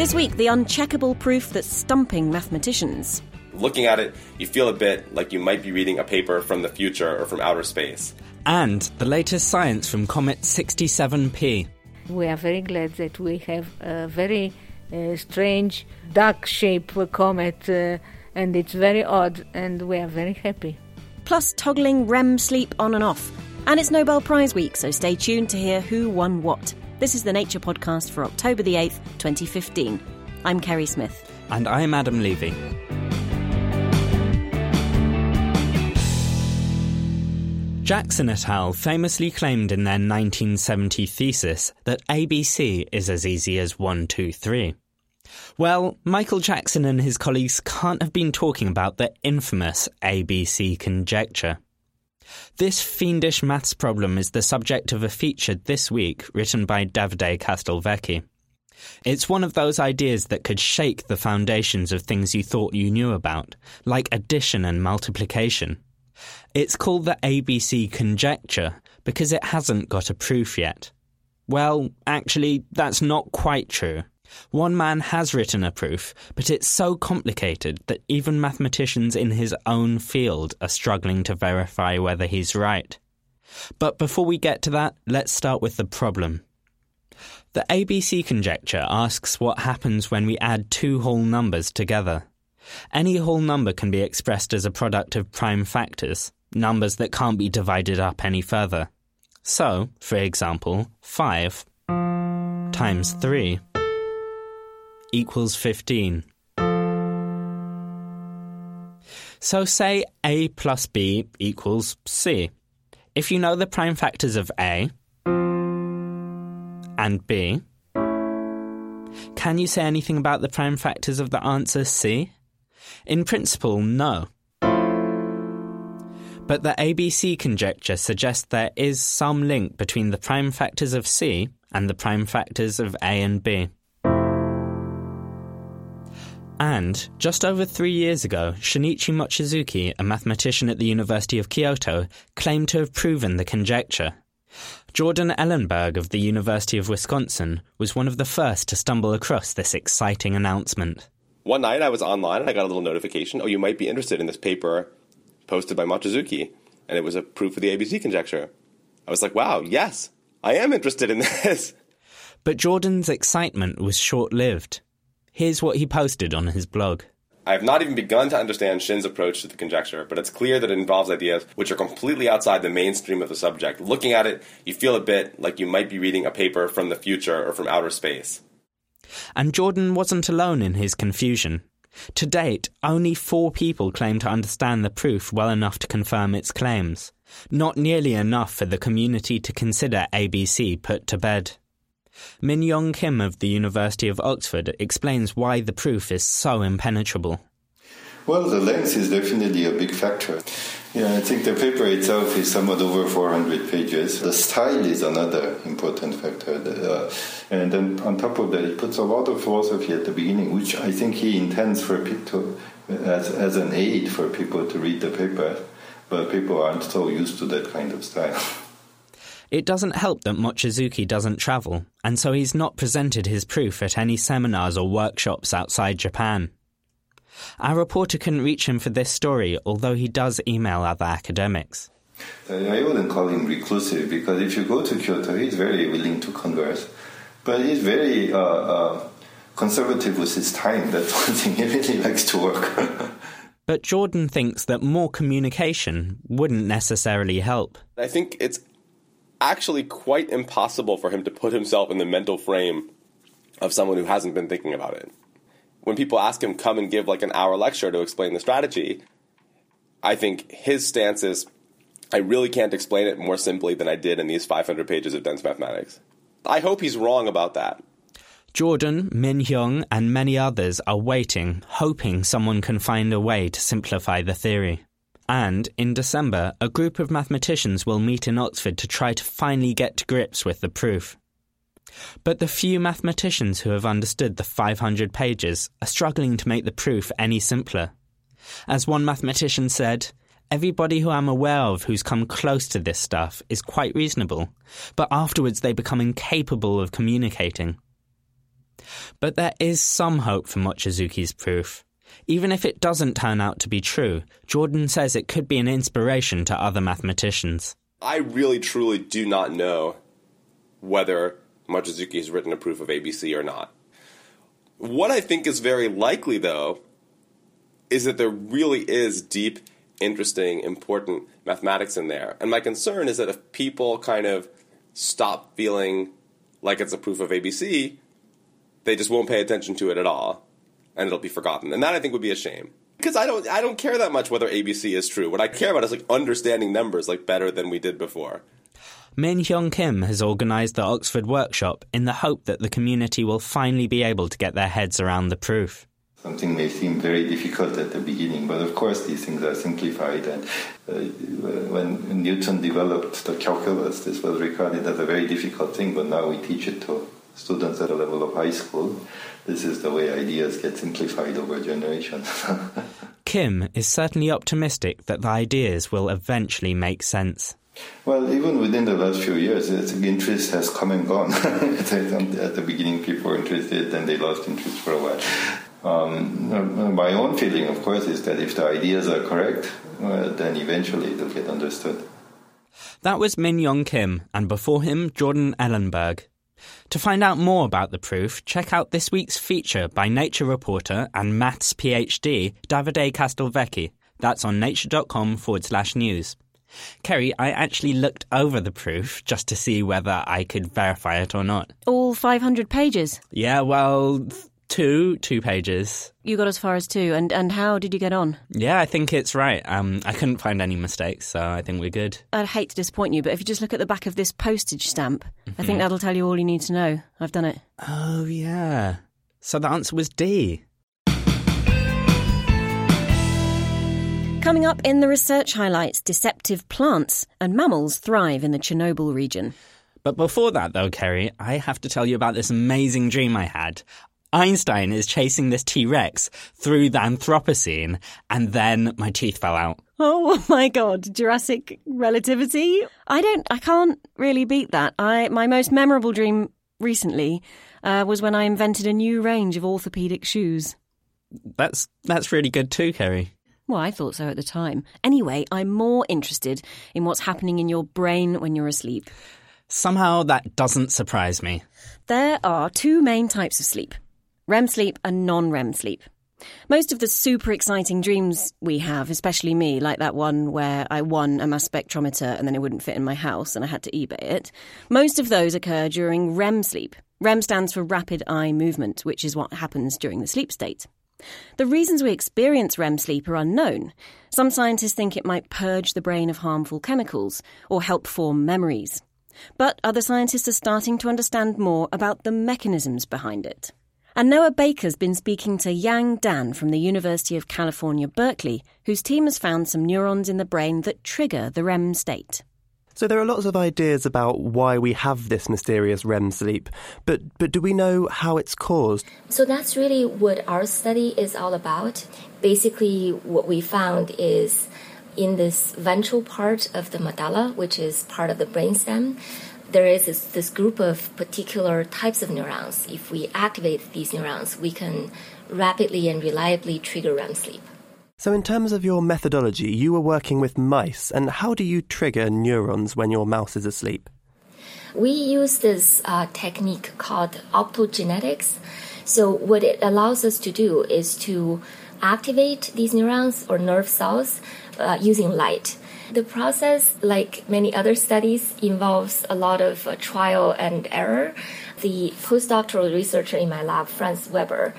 This week, the uncheckable proof that's stumping mathematicians. Looking at it, you feel a bit like you might be reading a paper from the future or from outer space. And the latest science from Comet 67P. We are very glad that we have a very uh, strange duck-shaped comet, uh, and it's very odd, and we are very happy. Plus, toggling REM sleep on and off. And it's Nobel Prize week, so stay tuned to hear who won what. This is the Nature Podcast for October the 8th, 2015. I'm Kerry Smith. And I'm Adam Levy. Jackson et al. famously claimed in their 1970 thesis that ABC is as easy as 1, 2, 3. Well, Michael Jackson and his colleagues can't have been talking about the infamous ABC conjecture. This fiendish maths problem is the subject of a feature this week written by Davide Castelvecchi. It's one of those ideas that could shake the foundations of things you thought you knew about, like addition and multiplication. It's called the ABC conjecture because it hasn't got a proof yet. Well, actually, that's not quite true. One man has written a proof, but it's so complicated that even mathematicians in his own field are struggling to verify whether he's right. But before we get to that, let's start with the problem. The ABC conjecture asks what happens when we add two whole numbers together. Any whole number can be expressed as a product of prime factors, numbers that can't be divided up any further. So, for example, 5 times 3 equals 15. So say A plus B equals C. If you know the prime factors of A and B, can you say anything about the prime factors of the answer C? In principle, no. But the ABC conjecture suggests there is some link between the prime factors of C and the prime factors of A and B. And just over three years ago, Shinichi Mochizuki, a mathematician at the University of Kyoto, claimed to have proven the conjecture. Jordan Ellenberg of the University of Wisconsin was one of the first to stumble across this exciting announcement. One night I was online and I got a little notification oh, you might be interested in this paper posted by Mochizuki. And it was a proof of the ABC conjecture. I was like, wow, yes, I am interested in this. But Jordan's excitement was short lived. Here's what he posted on his blog. I have not even begun to understand Shin's approach to the conjecture, but it's clear that it involves ideas which are completely outside the mainstream of the subject. Looking at it, you feel a bit like you might be reading a paper from the future or from outer space. And Jordan wasn't alone in his confusion. To date, only four people claim to understand the proof well enough to confirm its claims. Not nearly enough for the community to consider ABC put to bed. Min Hyung Kim of the University of Oxford explains why the proof is so impenetrable. Well, the length is definitely a big factor. Yeah, I think the paper itself is somewhat over 400 pages. The style is another important factor. Uh, and then on top of that, he puts a lot of philosophy at the beginning, which I think he intends for as, as an aid for people to read the paper. But people aren't so used to that kind of style. It doesn't help that Mochizuki doesn't travel, and so he's not presented his proof at any seminars or workshops outside Japan. Our reporter couldn't reach him for this story, although he does email other academics. I wouldn't call him reclusive because if you go to Kyoto, he's very willing to converse, but he's very uh, uh, conservative with his time. That's one thing he really likes to work. but Jordan thinks that more communication wouldn't necessarily help. I think it's actually quite impossible for him to put himself in the mental frame of someone who hasn't been thinking about it. When people ask him come and give like an hour lecture to explain the strategy, I think his stance is I really can't explain it more simply than I did in these 500 pages of dense mathematics. I hope he's wrong about that. Jordan, Min Hyung, and many others are waiting, hoping someone can find a way to simplify the theory. And in December, a group of mathematicians will meet in Oxford to try to finally get to grips with the proof. But the few mathematicians who have understood the 500 pages are struggling to make the proof any simpler. As one mathematician said, Everybody who I'm aware of who's come close to this stuff is quite reasonable, but afterwards they become incapable of communicating. But there is some hope for Mochizuki's proof. Even if it doesn't turn out to be true, Jordan says it could be an inspiration to other mathematicians. I really truly do not know whether Mochizuki has written a proof of ABC or not. What I think is very likely, though, is that there really is deep interesting, important mathematics in there. And my concern is that if people kind of stop feeling like it's a proof of ABC, they just won't pay attention to it at all, and it'll be forgotten. And that I think would be a shame. Because I don't, I don't care that much whether ABC is true. What I care about is like understanding numbers like better than we did before. Min Hyung Kim has organised the Oxford workshop in the hope that the community will finally be able to get their heads around the proof. Something may seem very difficult at the beginning, but of course these things are simplified. And uh, when Newton developed the calculus, this was regarded as a very difficult thing, but now we teach it to students at a level of high school. This is the way ideas get simplified over generations. Kim is certainly optimistic that the ideas will eventually make sense. Well, even within the last few years, interest has come and gone. at the beginning, people were interested, then they lost interest for a while. Um, my own feeling, of course, is that if the ideas are correct, uh, then eventually they'll get understood. That was Min Hyung Kim, and before him, Jordan Ellenberg. To find out more about the proof, check out this week's feature by Nature reporter and maths PhD Davide Castelvecchi. That's on nature.com forward slash news. Kerry, I actually looked over the proof just to see whether I could verify it or not. All 500 pages? Yeah, well, two, two pages. You got as far as two, and, and how did you get on? Yeah, I think it's right. Um, I couldn't find any mistakes, so I think we're good. I'd hate to disappoint you, but if you just look at the back of this postage stamp, mm-hmm. I think Mm-hmm. that'll tell you all you need to know. I've done it. Oh, yeah. So the answer was D. Coming up in the research highlights, deceptive plants and mammals thrive in the Chernobyl region. But before that, though, Kerry, I have to tell you about this amazing dream I had. Einstein is chasing this T Rex through the Anthropocene, and then my teeth fell out. Oh my god, Jurassic relativity? I don't I can't really beat that. I my most memorable dream recently uh, was when I invented a new range of orthopedic shoes. That's that's really good too, Kerry. Well, I thought so at the time. Anyway, I'm more interested in what's happening in your brain when you're asleep. Somehow that doesn't surprise me. There are two main types of sleep REM sleep and non REM sleep. Most of the super exciting dreams we have, especially me, like that one where I won a mass spectrometer and then it wouldn't fit in my house and I had to eBay it, most of those occur during REM sleep. REM stands for rapid eye movement, which is what happens during the sleep state. The reasons we experience REM sleep are unknown. Some scientists think it might purge the brain of harmful chemicals or help form memories. But other scientists are starting to understand more about the mechanisms behind it. And Noah Baker's been speaking to Yang Dan from the University of California, Berkeley, whose team has found some neurons in the brain that trigger the REM state. So there are lots of ideas about why we have this mysterious REM sleep, but but do we know how it's caused? So that's really what our study is all about. Basically, what we found is in this ventral part of the medulla, which is part of the brainstem, there is this, this, group of particular types of neurons. If we activate these neurons, we can rapidly and reliably trigger REM sleep. So, in terms of your methodology, you were working with mice, and how do you trigger neurons when your mouse is asleep? We use this uh, technique called optogenetics. So, what it allows us to do is to activate these neurons or nerve cells uh, using light. The process, like many other studies, involves a lot of uh, trial and error. The postdoctoral researcher in my lab, Franz Weber,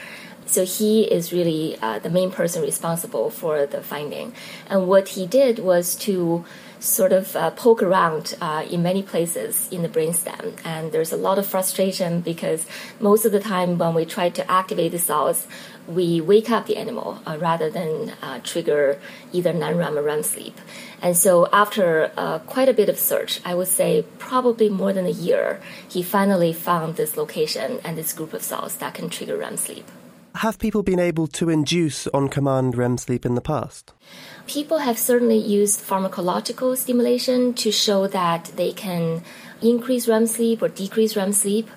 so he is really uh, the main person responsible for the finding. And what he did was to sort of uh, poke around uh, in many places in the brainstem. And there's a lot of frustration because most of the time when we try to activate the cells, we wake up the animal uh, rather than uh, trigger either non-REM or REM sleep. And so after uh, quite a bit of search, I would say probably more than a year, he finally found this location and this group of cells that can trigger REM sleep. Have people been able to induce on command REM sleep in the past? People have certainly used pharmacological stimulation to show that they can increase REM sleep or decrease REM sleep.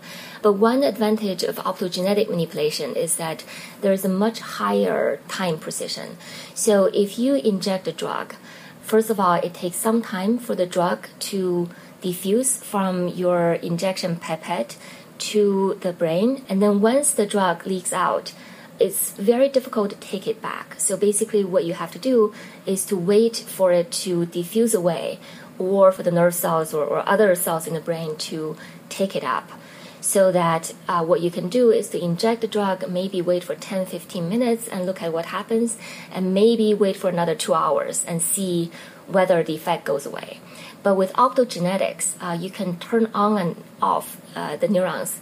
But one advantage of optogenetic manipulation is that there is a much higher time precision. So if you inject a drug, first of all, it takes some time for the drug to diffuse from your injection pipette to the brain. And then once the drug leaks out, it's very difficult to take it back. So basically, what you have to do is to wait for it to diffuse away or for the nerve cells or, or other cells in the brain to take it up. So that uh, what you can do is to inject the drug, maybe wait for 10 15 minutes and look at what happens, and maybe wait for another two hours and see whether the effect goes away. But with optogenetics, uh, you can turn on and off uh, the neurons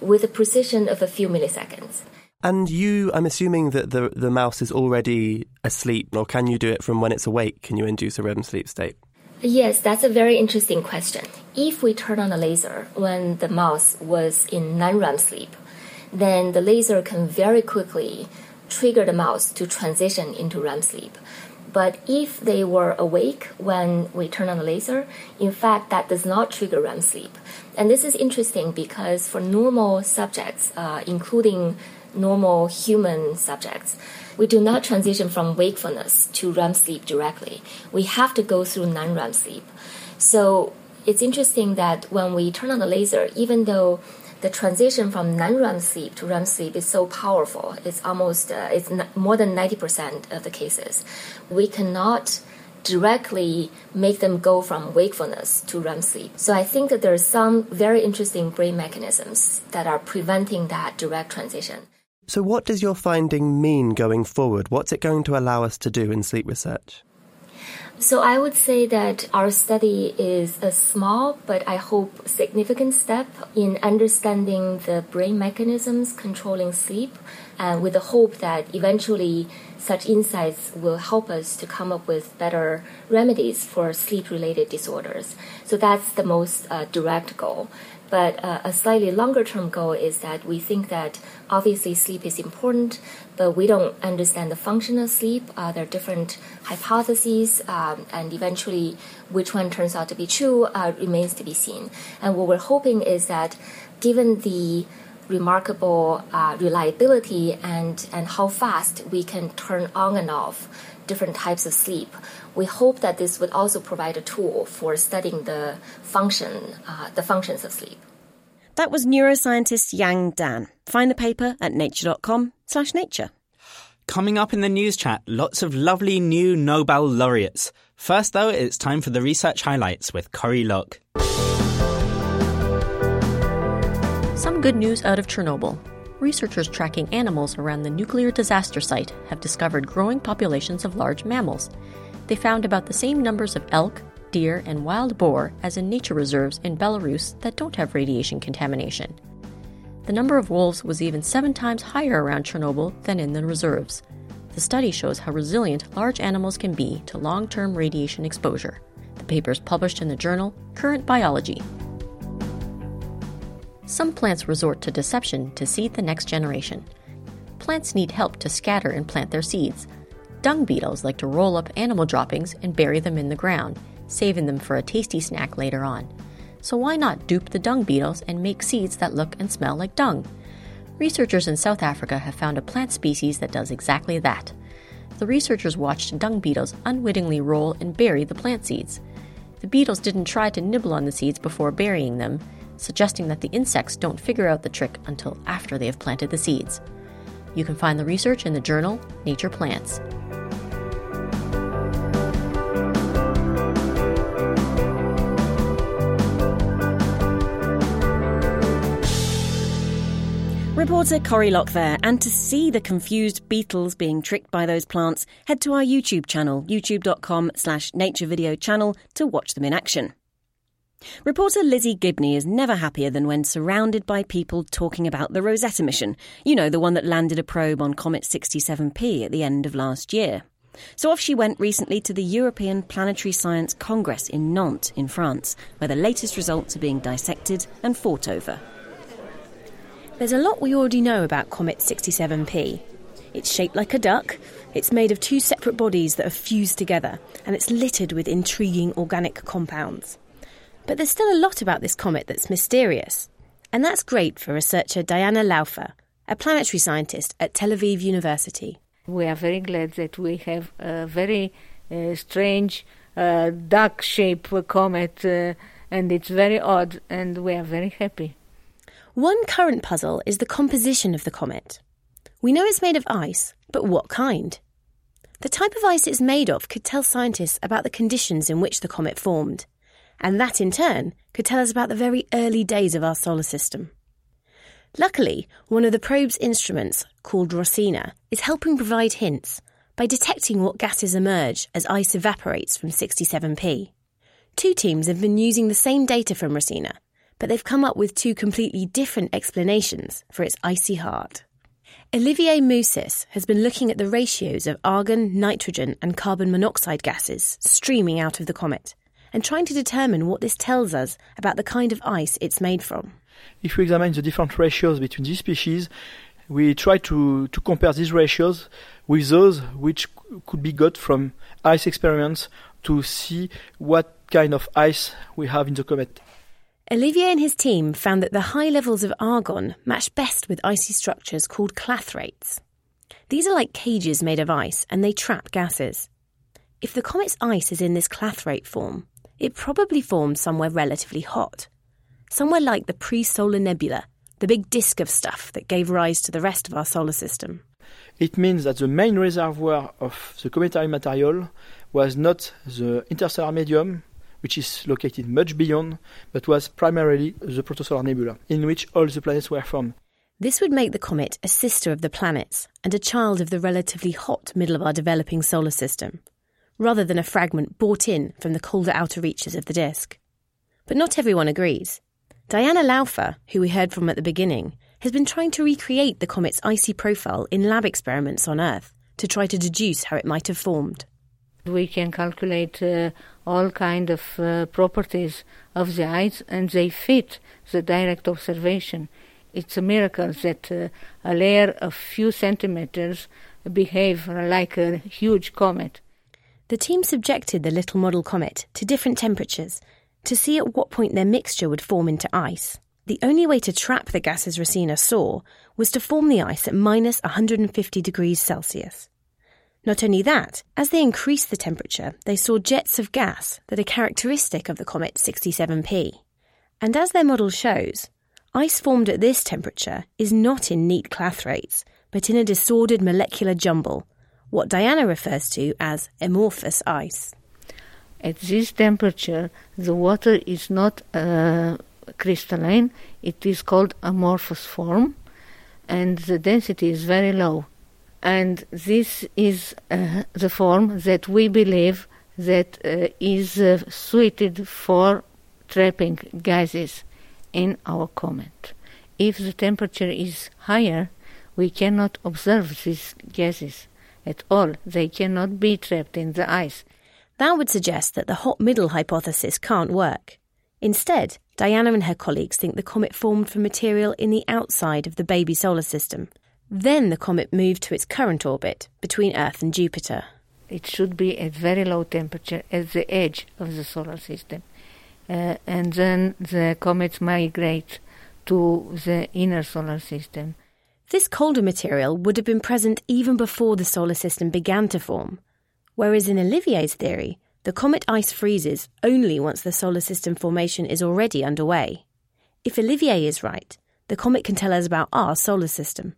with a precision of a few milliseconds. And you, I'm assuming that the, the mouse is already asleep, or can you do it from when it's awake? Can you induce a REM sleep state? Yes, that's a very interesting question. If we turn on the laser when the mouse was in non REM sleep, then the laser can very quickly trigger the mouse to transition into REM sleep. But if they were awake when we turn on the laser, in fact, that does not trigger REM sleep. And this is interesting because for normal subjects, uh, including normal human subjects, we do not transition from wakefulness to REM sleep directly. We have to go through non REM sleep. So it's interesting that when we turn on the laser, even though the transition from non-REM sleep to REM sleep is so powerful. It's almost uh, it's n- more than ninety percent of the cases. We cannot directly make them go from wakefulness to REM sleep. So I think that there are some very interesting brain mechanisms that are preventing that direct transition. So, what does your finding mean going forward? What's it going to allow us to do in sleep research? So I would say that our study is a small but I hope significant step in understanding the brain mechanisms controlling sleep and with the hope that eventually such insights will help us to come up with better remedies for sleep related disorders. So that's the most uh, direct goal. But uh, a slightly longer term goal is that we think that obviously sleep is important, but we don't understand the function of sleep. Uh, there are different hypotheses, um, and eventually, which one turns out to be true uh, remains to be seen. And what we're hoping is that given the remarkable uh, reliability and, and how fast we can turn on and off different types of sleep. We hope that this would also provide a tool for studying the function, uh, the functions of sleep. That was neuroscientist Yang Dan. Find the paper at nature.com/nature. Coming up in the news chat, lots of lovely new Nobel laureates. First, though, it's time for the research highlights with Corie Lok. Some good news out of Chernobyl. Researchers tracking animals around the nuclear disaster site have discovered growing populations of large mammals. They found about the same numbers of elk, deer, and wild boar as in nature reserves in Belarus that don't have radiation contamination. The number of wolves was even seven times higher around Chernobyl than in the reserves. The study shows how resilient large animals can be to long term radiation exposure. The paper is published in the journal Current Biology. Some plants resort to deception to seed the next generation. Plants need help to scatter and plant their seeds. Dung beetles like to roll up animal droppings and bury them in the ground, saving them for a tasty snack later on. So why not dupe the dung beetles and make seeds that look and smell like dung? Researchers in South Africa have found a plant species that does exactly that. the researchers watched dung beetles unwittingly roll and bury the plant seeds. The beetles didn't try to nibble on the seeds before burying them, suggesting that the insects don't figure out the trick until after they have planted the seeds. You can find the research in the journal Nature Plants. Reporter Corie Lok there, and to see the confused beetles being tricked by those plants, head to our YouTube channel, youtube.com slash naturevideochannel to watch them in action. Reporter Lizzie Gibney is never happier than when surrounded by people talking about the Rosetta mission. You know, the one that landed a probe on Comet 67P at the end of last year. So off she went recently to the European Planetary Science Congress in Nantes, in France, where the latest results are being dissected and fought over. There's a lot we already know about Comet 67P. It's shaped like a duck, it's made of two separate bodies that are fused together, and it's littered with intriguing organic compounds. But there's still a lot about this comet that's mysterious. And that's great for researcher Diana Laufer, a planetary scientist at Tel Aviv University. We are very glad that we have a very uh, strange uh, duck shaped comet, uh, and it's very odd, and we are very happy. One current puzzle is the composition of the comet. We know it's made of ice, but what kind? The type of ice it's made of could tell scientists about the conditions in which the comet formed, and that in turn could tell us about the very early days of our solar system. Luckily, one of the probe's instruments, called ROSINA, is helping provide hints by detecting what gases emerge as ice evaporates from 67P. Two teams have been using the same data from ROSINA but they've come up with two completely different explanations for its icy heart. Olivier Mousis has been looking at the ratios of argon, nitrogen, and carbon monoxide gases streaming out of the comet and trying to determine what this tells us about the kind of ice it's made from. If we examine the different ratios between these species, we try to, to compare these ratios with those which could be got from ice experiments to see what kind of ice we have in the comet. Olivier and his team found that the high levels of argon match best with icy structures called clathrates. These are like cages made of ice and they trap gases. If the comet's ice is in this clathrate form, it probably formed somewhere relatively hot. Somewhere like the pre solar nebula, the big disk of stuff that gave rise to the rest of our solar system. It means that the main reservoir of the cometary material was not the interstellar medium, which is located much beyond, but was primarily the protosolar nebula, in which all the planets were formed. This would make the comet a sister of the planets and a child of the relatively hot middle of our developing solar system, rather than a fragment brought in from the colder outer reaches of the disk. But not everyone agrees. Diana Laufer, who we heard from at the beginning, has been trying to recreate the comet's icy profile in lab experiments on Earth to try to deduce how it might have formed. We can calculate uh, all kind of uh, properties of the ice, and they fit the direct observation. It's a miracle that uh, a layer of few centimeters behave like a huge comet. The team subjected the little model comet to different temperatures to see at what point their mixture would form into ice. The only way to trap the gases ROSINA saw was to form the ice at minus 150 degrees Celsius. Not only that, as they increased the temperature, they saw jets of gas that are characteristic of the comet 67P. And as their model shows, ice formed at this temperature is not in neat clathrates, but in a disordered molecular jumble, what Diana refers to as amorphous ice. At this temperature, the water is not uh, crystalline, it is called amorphous form, and the density is very low and this is uh, the form that we believe that uh, is uh, suited for trapping gases in our comet. If the temperature is higher, we cannot observe these gases at all. They cannot be trapped in the ice. That would suggest that the hot middle hypothesis can't work. Instead, Diana and her colleagues think the comet formed from material in the outside of the baby solar system, then the comet moved to its current orbit between Earth and Jupiter. It should be at very low temperature at the edge of the solar system. Uh, and then the comets migrate to the inner solar system. This colder material would have been present even before the solar system began to form, whereas in Olivier's theory, the comet ice freezes only once the solar system formation is already underway. If Olivier is right, the comet can tell us about our solar system.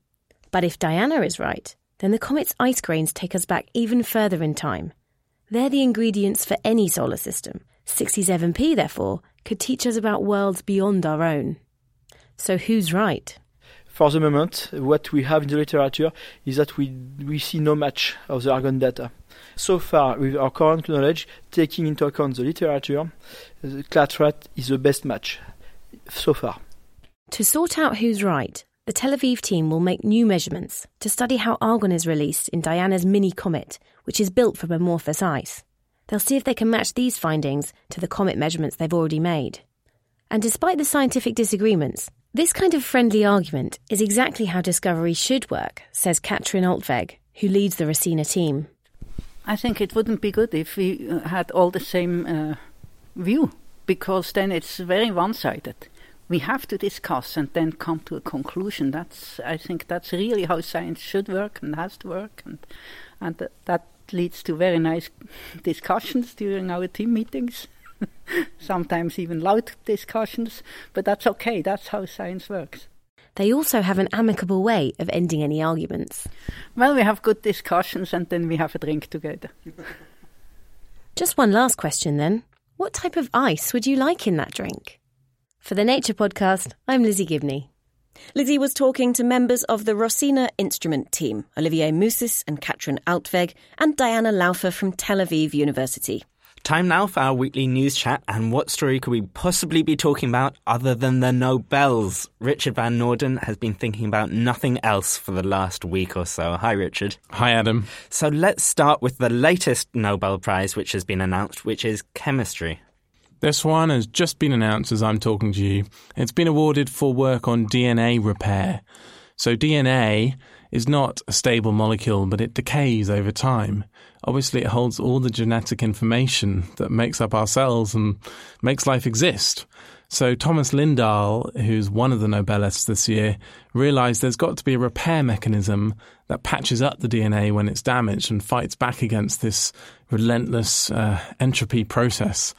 But if Diana is right, then the comet's ice grains take us back even further in time. They're the ingredients for any solar system. 67P, therefore, could teach us about worlds beyond our own. So who's right? For the moment, what we have in the literature is that we, we see no match of the Argon data. So far, with our current knowledge, taking into account the literature, the clathrate is the best match so far. To sort out who's right, the Tel Aviv team will make new measurements to study how argon is released in Diana's mini comet, which is built from amorphous ice. They'll see if they can match these findings to the comet measurements they've already made. And despite the scientific disagreements, this kind of friendly argument is exactly how discovery should work, says Kathrin Altwegg, who leads the ROSINA team. I think it wouldn't be good if we uh, had all the same uh, view, because then it's very one sided we have to discuss and then come to a conclusion. That's I think that's really how science should work and has to work, and and th- that leads to very nice discussions during our team meetings. Sometimes even loud discussions, but that's okay. That's how science works. They also have an amicable way of ending any arguments. Well, we have good discussions and then we have a drink together. Just one last question then. What type of ice would you like in that drink? For the Nature Podcast, I'm Lizzie Gibney. Lizzie was talking to members of the ROSINA instrument team, Olivier Mousis and Kathrin Altwegg, and Diana Laufer from Tel Aviv University. Time now for our weekly news chat, and what story could we possibly be talking about other than the Nobels? Richard Van Noorden has been thinking about nothing else for the last week or so. Hi, Richard. Hi, Adam. So let's start with the latest Nobel Prize which has been announced, which is chemistry. This one has just been announced as I'm talking to you. It's been awarded for work on DNA repair. So, DNA is not a stable molecule, but it decays over time. Obviously, it holds all the genetic information that makes up our cells and makes life exist. So, Thomas Lindahl, who's one of the Nobelists this year, realized there's got to be a repair mechanism that patches up the DNA when it's damaged and fights back against this relentless uh, entropy process.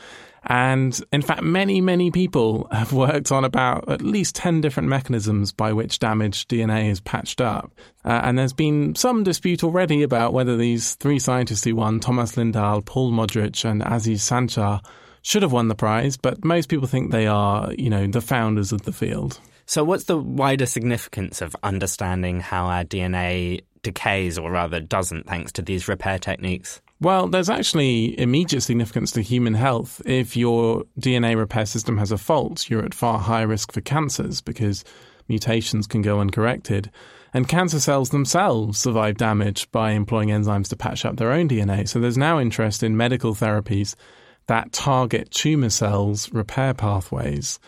And in fact, many, many people have worked on about at least 10 different mechanisms by which damaged DNA is patched up. Uh, and there's been some dispute already about whether these three scientists who won, Thomas Lindahl, Paul Modrich, and Aziz Sancar, should have won the prize, but most people think they are, you know, the founders of the field. So, what's the wider significance of understanding how our DNA decays, or rather doesn't, thanks to these repair techniques? Well, there's actually immediate significance to human health. If your DNA repair system has a fault, you're at far higher risk for cancers because mutations can go uncorrected. And cancer cells themselves survive damage by employing enzymes to patch up their own DNA. So there's now interest in medical therapies that target tumor cells' repair pathways.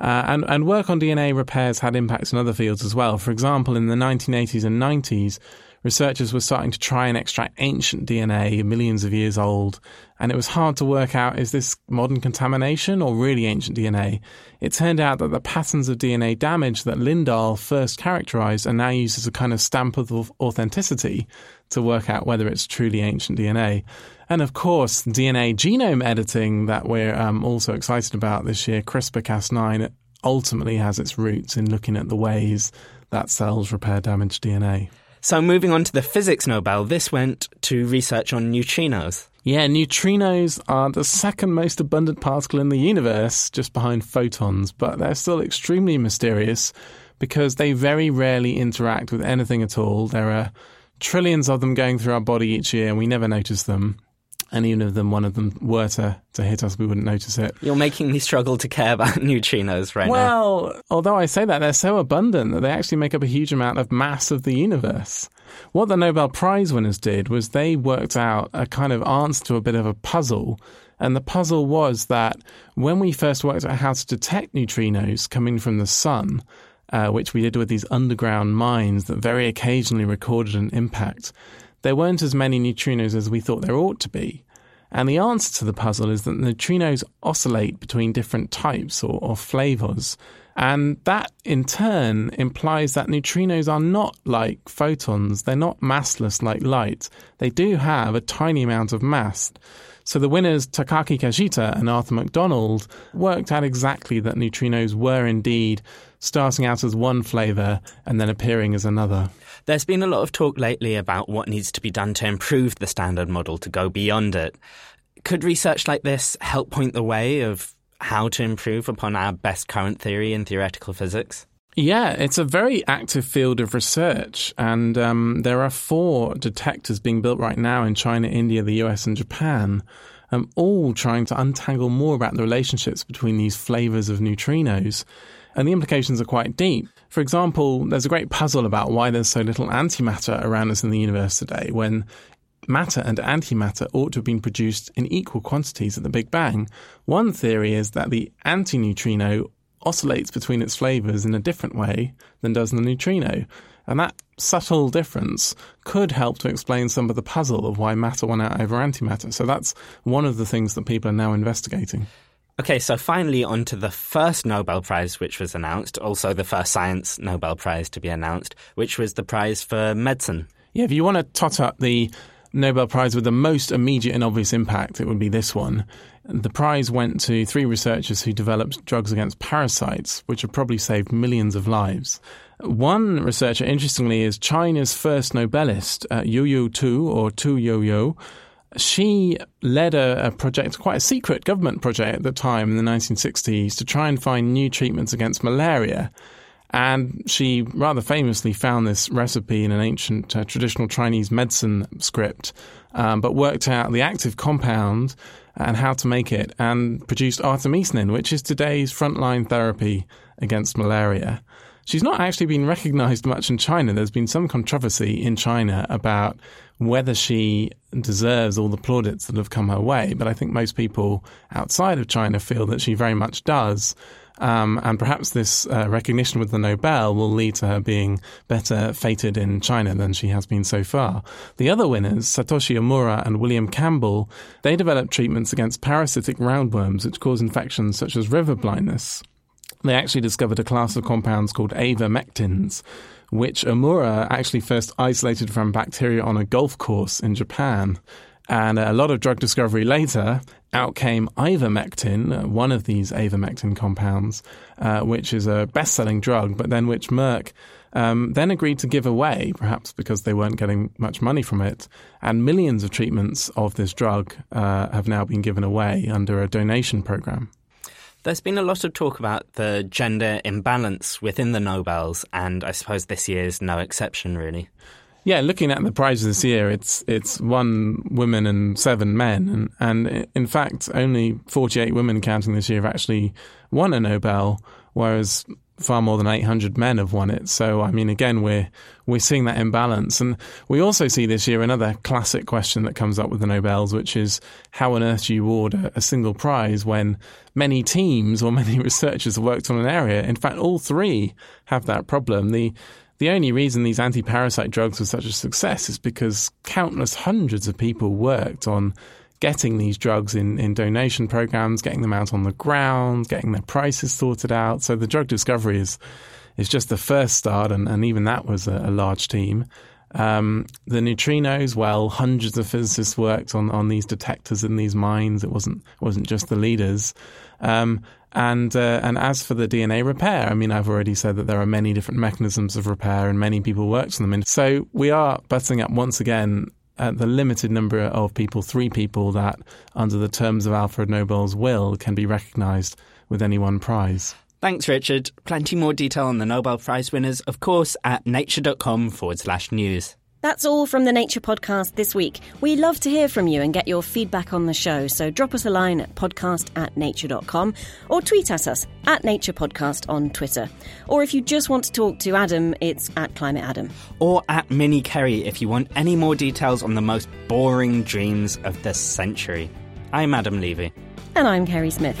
Uh, and, and work on DNA repairs had impacts in other fields as well. For example, in the 1980s and 90s, researchers were starting to try and extract ancient DNA, millions of years old, and it was hard to work out is this modern contamination or really ancient DNA? It turned out that the patterns of DNA damage that Lindahl first characterized are now used as a kind of stamp of authenticity to work out whether it's truly ancient DNA. And of course, DNA genome editing that we're um, also excited about this year, CRISPR Cas9, ultimately has its roots in looking at the ways that cells repair damaged DNA. So, moving on to the physics Nobel, this went to research on neutrinos. Yeah, neutrinos are the second most abundant particle in the universe, just behind photons, but they're still extremely mysterious because they very rarely interact with anything at all. There are trillions of them going through our body each year, and we never notice them and even if them one of them were to, to hit us, we wouldn't notice it. You're making me struggle to care about neutrinos right well, now. Well, although I say that, they're so abundant that they actually make up a huge amount of mass of the universe. What the Nobel Prize winners did was they worked out a kind of answer to a bit of a puzzle. And the puzzle was that when we first worked out how to detect neutrinos coming from the sun, uh, which we did with these underground mines that very occasionally recorded an impact, there weren't as many neutrinos as we thought there ought to be. And the answer to the puzzle is that neutrinos oscillate between different types or, or flavors. And that in turn implies that neutrinos are not like photons. They're not massless like light. They do have a tiny amount of mass. So the winners, Takaaki Kajita and Arthur McDonald, worked out exactly that neutrinos were indeed starting out as one flavour and then appearing as another. There's been a lot of talk lately about what needs to be done to improve the standard model to go beyond it. Could research like this help point the way of how to improve upon our best current theory in theoretical physics? Yeah, it's a very active field of research, and um, there are four detectors being built right now in China, India, the US, and Japan, um, all trying to untangle more about the relationships between these flavors of neutrinos. And the implications are quite deep. For example, there's a great puzzle about why there's so little antimatter around us in the universe today when matter and antimatter ought to have been produced in equal quantities at the Big Bang. One theory is that the antineutrino oscillates between its flavors in a different way than does the neutrino. And that subtle difference could help to explain some of the puzzle of why matter won out over antimatter. So that's one of the things that people are now investigating. Okay, so finally on to the first Nobel Prize which was announced, also the first science Nobel Prize to be announced, which was the prize for medicine. Yeah, if you want to tot up the Nobel Prize with the most immediate and obvious impact, it would be this one. The prize went to three researchers who developed drugs against parasites, which have probably saved millions of lives. One researcher, interestingly, is China's first Nobelist, uh, Youyou Tu, or Tu Youyou she led a, a, project, quite a secret government project at the time in the 1960s, to try and find new treatments against malaria. And she rather famously found this recipe in an ancient uh, traditional Chinese medicine script, um, but worked out the active compound and how to make it, and produced artemisinin, which is today's frontline therapy against malaria. She's not actually been recognized much in China. There's been some controversy in China about whether she deserves all the plaudits that have come her way. But I think most people outside of China feel that she very much does. Um, and perhaps this uh, recognition with the Nobel will lead to her being better fated in China than she has been so far. The other winners, Satoshi Omura and William Campbell, they developed treatments against parasitic roundworms which cause infections such as river blindness. They actually discovered a class of compounds called avermectins, which Omura actually first isolated from bacteria on a golf course in Japan. And a lot of drug discovery later, out came ivermectin, one of these avermectin compounds, uh, which is a best selling drug, but then which Merck um, then agreed to give away, perhaps because they weren't getting much money from it. And millions of treatments of this drug uh, have now been given away under a donation program. There's been a lot of talk about the gender imbalance within the Nobels, and I suppose this year is no exception, really. Yeah, looking at the prizes this year, it's it's one woman and seven men, and, and in fact, only 48 women counting this year have actually won a Nobel, whereas far more than 800 men have won it. So, I mean, again, we're we're seeing that imbalance, and we also see this year another classic question that comes up with the Nobels, which is how on earth do you award a, a single prize when many teams or many researchers have worked on an area? In fact, all three have that problem. The the only reason these anti-parasite drugs were such a success is because countless hundreds of people worked on getting these drugs in, in donation programs, getting them out on the ground, getting their prices sorted out. So the drug discovery is is just the first start, and, and even that was a, a large team. Um, the neutrinos, well, hundreds of physicists worked on, on these detectors in these mines. It wasn't wasn't just the leaders. Um, and uh, and as for the DNA repair, I mean, I've already said that there are many different mechanisms of repair, and many people worked on them. And so we are butting up once again at the limited number of people, three people, that under the terms of Alfred Nobel's will can be recognised with any one prize. Thanks, Richard. Plenty more detail on the Nobel Prize winners, of course, at nature.com forward slash news. That's all from the Nature Podcast this week. We love to hear from you and get your feedback on the show, so drop us a line at podcast at nature.com or tweet at us at Nature Podcast on Twitter. Or if you just want to talk to Adam, it's at Climate Adam. Or at Mini Kerry if you want any more details on the most boring dreams of the century. I'm Adam Levy. And I'm Kerry Smith.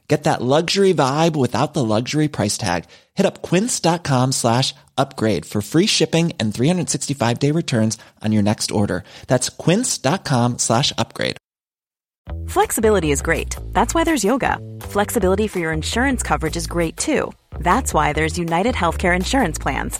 Get that luxury vibe without the luxury price tag. Hit up quince.com slash upgrade for free shipping and 365 day returns on your next order. That's quince.com slash upgrade. Flexibility is great. That's why there's yoga. Flexibility for your insurance coverage is great too. That's why there's United Healthcare Insurance Plans.